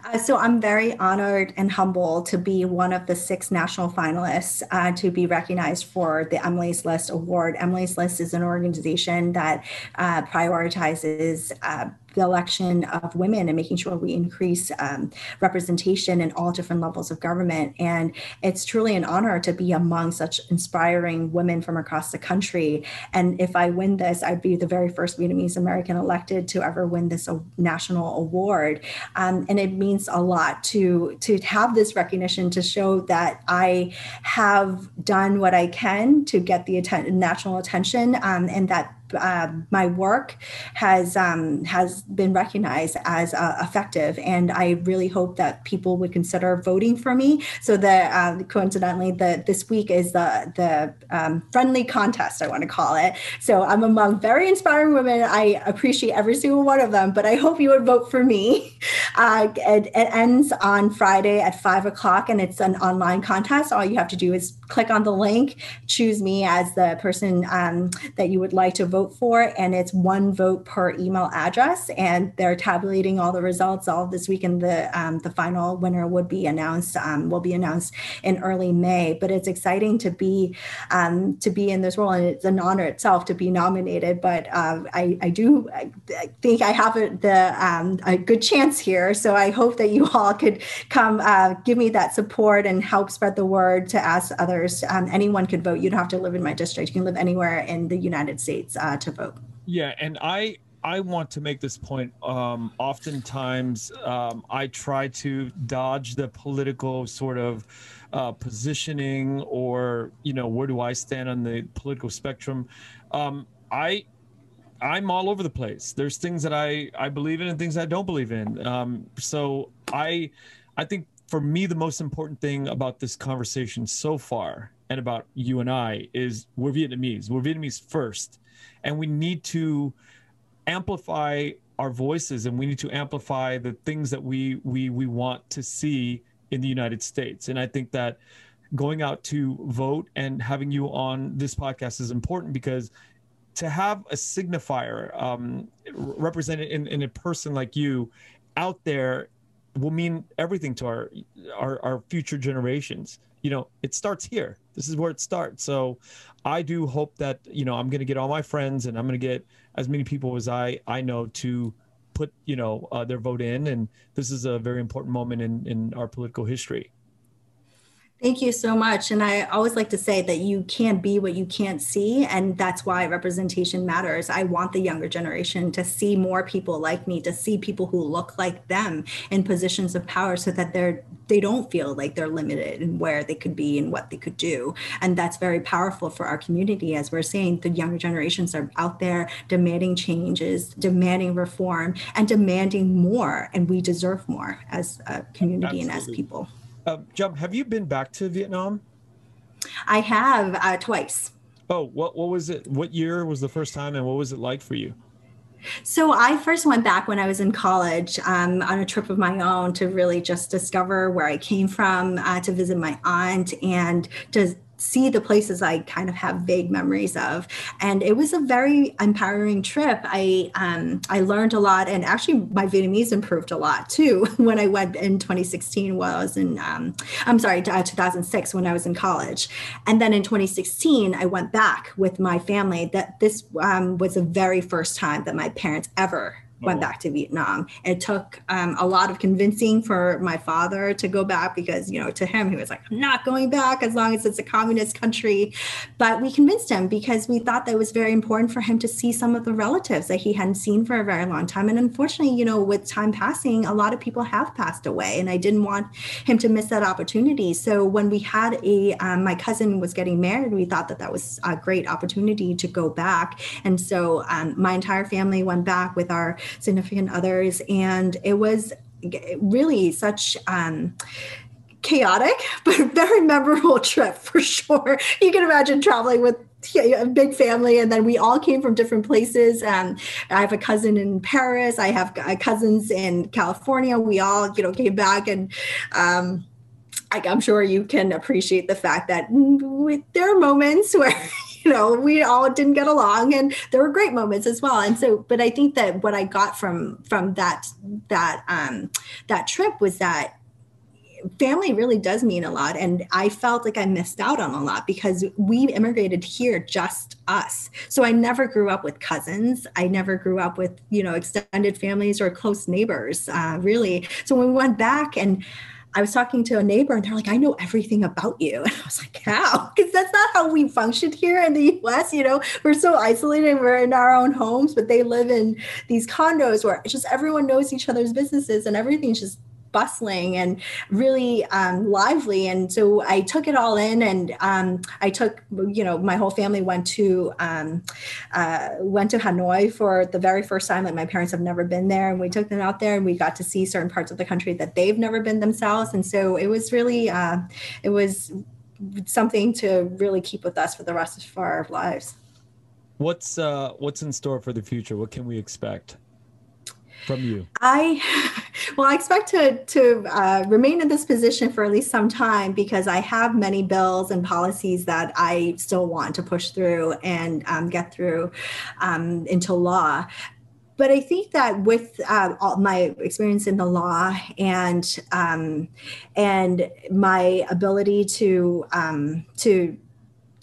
Uh, so I'm very honored and humbled to be one of the six national finalists uh, to be recognized for the Emily's List Award. Emily's List is an organization that uh, prioritizes uh, the election of women and making sure we increase um, representation in all different levels of government. And it's truly an honor to be among such inspiring women from across the country. And if I win this, I'd be the very first Vietnamese American elected to ever win this national award. Um, and it means a lot to to have this recognition to show that I have done what I can to get the atten- national attention um, and that um, my work has um, has been recognized as uh, effective, and I really hope that people would consider voting for me. So that uh, coincidentally, the this week is the the um, friendly contest I want to call it. So I'm among very inspiring women. I appreciate every single one of them, but I hope you would vote for me. Uh, it, it ends on Friday at five o'clock, and it's an online contest. All you have to do is click on the link, choose me as the person um, that you would like to vote for, and it's one vote per email address. And they're tabulating all the results all this week, and the um, the final winner would be announced. Um, will be announced in early May. But it's exciting to be um, to be in this role, and it's an honor itself to be nominated. But uh, I I do think I have a, the um, a good chance here. So I hope that you all could come uh, give me that support and help spread the word to ask others. Um, anyone could vote. You don't have to live in my district. You can live anywhere in the United States uh, to vote. Yeah, and I I want to make this point. Um, oftentimes, um, I try to dodge the political sort of uh, positioning or you know where do I stand on the political spectrum. Um, I I'm all over the place. There's things that I I believe in and things I don't believe in. Um, so I I think for me the most important thing about this conversation so far and about you and I is we're Vietnamese. We're Vietnamese first, and we need to amplify our voices and we need to amplify the things that we we we want to see in the United States. And I think that going out to vote and having you on this podcast is important because to have a signifier um, represented in, in a person like you out there will mean everything to our, our our future generations you know it starts here. This is where it starts. So i do hope that you know i'm going to get all my friends and i'm going to get as many people as i i know to put you know uh, their vote in. And this is a very important moment in in our political history Thank you so much. And I always like to say that you can't be what you can't see. And that's why representation matters. I want the younger generation to see more people like me, to see people who look like them in positions of power so that they're they don't feel like they're limited in where they could be and what they could do. And that's very powerful for our community. As we're saying, the younger generations are out there demanding changes, demanding reform, and demanding more. And we deserve more as a community Absolutely. and as people. Uh, Jump, have you been back to Vietnam? I have uh, twice. Oh, what what was it? What year was the first time, and what was it like for you? So I first went back when I was in college um, on a trip of my own to really just discover where I came from, uh, to visit my aunt, and to see the places I kind of have vague memories of. And it was a very empowering trip. I um, I learned a lot, and actually my Vietnamese improved a lot too when I went in 2016. While I was in um, I'm sorry, uh, 2006 when I was in college, and then in 2016 I went back with my family. That this um, was the very first time that my parents ever went back to Vietnam. It took um, a lot of convincing for my father to go back because, you know, to him, he was like, I'm not going back as long as it's a communist country. But we convinced him because we thought that it was very important for him to see some of the relatives that he hadn't seen for a very long time. And unfortunately, you know, with time passing, a lot of people have passed away. And I didn't want him to miss that opportunity. So when we had a, um, my cousin was getting married, we thought that that was a great opportunity to go back. And so um, my entire family went back with our significant others. And it was really such um, chaotic, but very memorable trip for sure. You can imagine traveling with a big family and then we all came from different places and i have a cousin in paris i have uh, cousins in california we all you know came back and um, i'm sure you can appreciate the fact that there are moments where you know, we all didn't get along and there were great moments as well. And so, but I think that what I got from, from that, that, um, that trip was that family really does mean a lot. And i felt like i missed out on a lot because we immigrated here just us. So i never grew up with cousins. I never grew up with you know extended families or close neighbors uh, really. So when we went back and I was talking to a neighbor and they're like, I know everything about you. And I was like, how? Because that's not how we functioned here in the US. You know, we're so isolated, and we're in our own homes, but they live in these condos where just everyone knows each other's businesses and everything's just bustling and really um, lively. And so I took it all in, and um, I took, you know, my whole family went to um, uh, went to Hanoi for the very first time. Like my parents have never been there, and we took them out there, and we got to see certain parts of the country that they've never been themselves. And so it was really, uh, it was something to really keep with us for the rest of our lives. What's uh, what's in store for the future? What can we expect? From you? I, well, I expect to to uh, remain in this position for at least some time because I have many bills and policies that I still want to push through and um, get through um, into law. But I think that with uh, my experience in the law and um, and my ability to um, to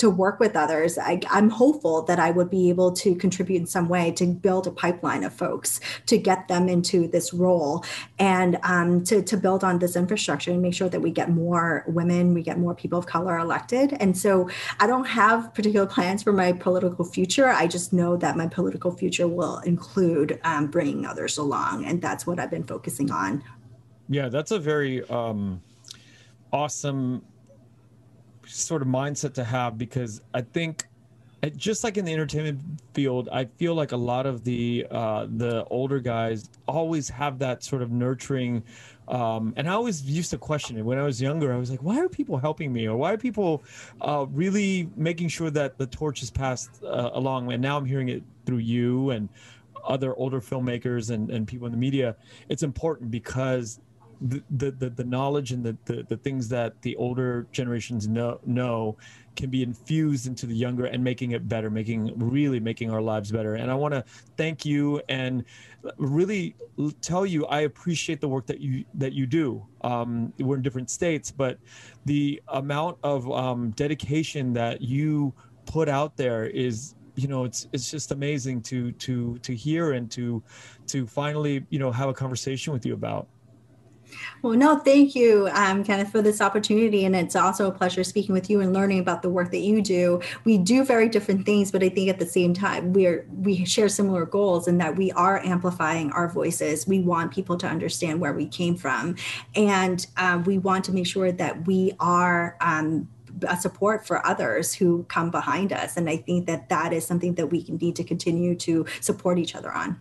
to work with others, I, am hopeful that I would be able to contribute in some way to build a pipeline of folks to get them into this role and um, to, to build on this infrastructure and make sure that we get more women, we get more people of color elected. And so I don't have particular plans for my political future. I just know that my political future will include um, bringing others along. And that's what I've been focusing on. Yeah, that's a very um, awesome sort of mindset to have because I think just like in the entertainment field, I feel like a lot of the uh, the older guys always have that sort of nurturing. Um, and I always used to question it when I was younger. I was like, why are people helping me, or why are people uh, really making sure that the torch is passed uh, along? And now I'm hearing it through you and other older filmmakers and, and people in the media. It's important because the, the, the, knowledge and the, the, the things that the older generations know, know can be infused into the younger and making it better, making really making our lives better. And I want to thank you and really tell you I appreciate the work that you that you do. Um, we're in different states, but the amount of um, dedication that you put out there is you know it's it's just amazing to to to hear and to to finally you know have a conversation with you about well, no, thank you, um, Kenneth, for this opportunity. And it's also a pleasure speaking with you and learning about the work that you do. We do very different things, but I think at the same time, we're we share similar goals in that we are amplifying our voices. We want people to understand where we came from, and um, we want to make sure that we are. Um, a support for others who come behind us and i think that that is something that we need to continue to support each other on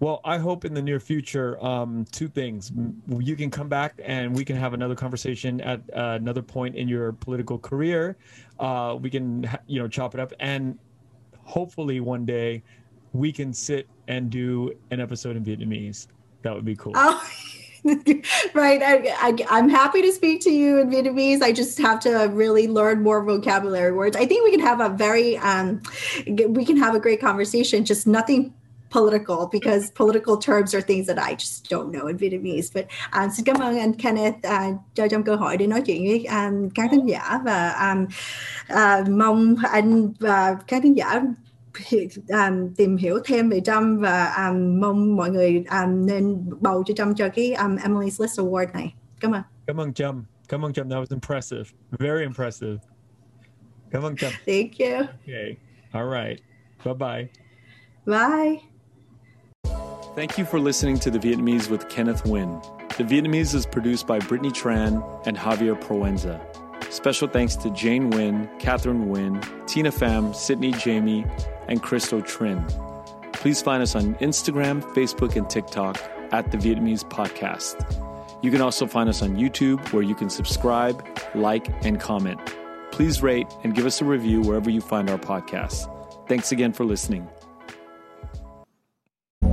well, I hope in the near future, um, two things. You can come back and we can have another conversation at uh, another point in your political career. Uh, we can, you know, chop it up, and hopefully one day we can sit and do an episode in Vietnamese. That would be cool. Oh. right. I, am happy to speak to you in Vietnamese. I just have to really learn more vocabulary words. I think we can have a very, um, we can have a great conversation. Just nothing political because political terms are things that I just don't know in Vietnamese. But um, xin cảm ơn anh Kenneth uh, cho trong cơ hội để nói chuyện với um, các thính giả và um, uh, mong anh và các thính giả um, tìm hiểu thêm về Tram và um, mong mọi người um, nên bầu cho Tram cho cái um, Emily's List Award này. Cảm ơn. Cảm ơn Tram. Cảm ơn Tram. That was impressive. Very impressive. Cảm ơn Tram. Thank you. Okay. All right. Bye-bye. Bye. Thank you for listening to The Vietnamese with Kenneth Nguyen. The Vietnamese is produced by Brittany Tran and Javier Proenza. Special thanks to Jane Nguyen, Catherine Nguyen, Tina Pham, Sydney Jamie, and Crystal Trinh. Please find us on Instagram, Facebook, and TikTok at The Vietnamese Podcast. You can also find us on YouTube where you can subscribe, like, and comment. Please rate and give us a review wherever you find our podcasts. Thanks again for listening.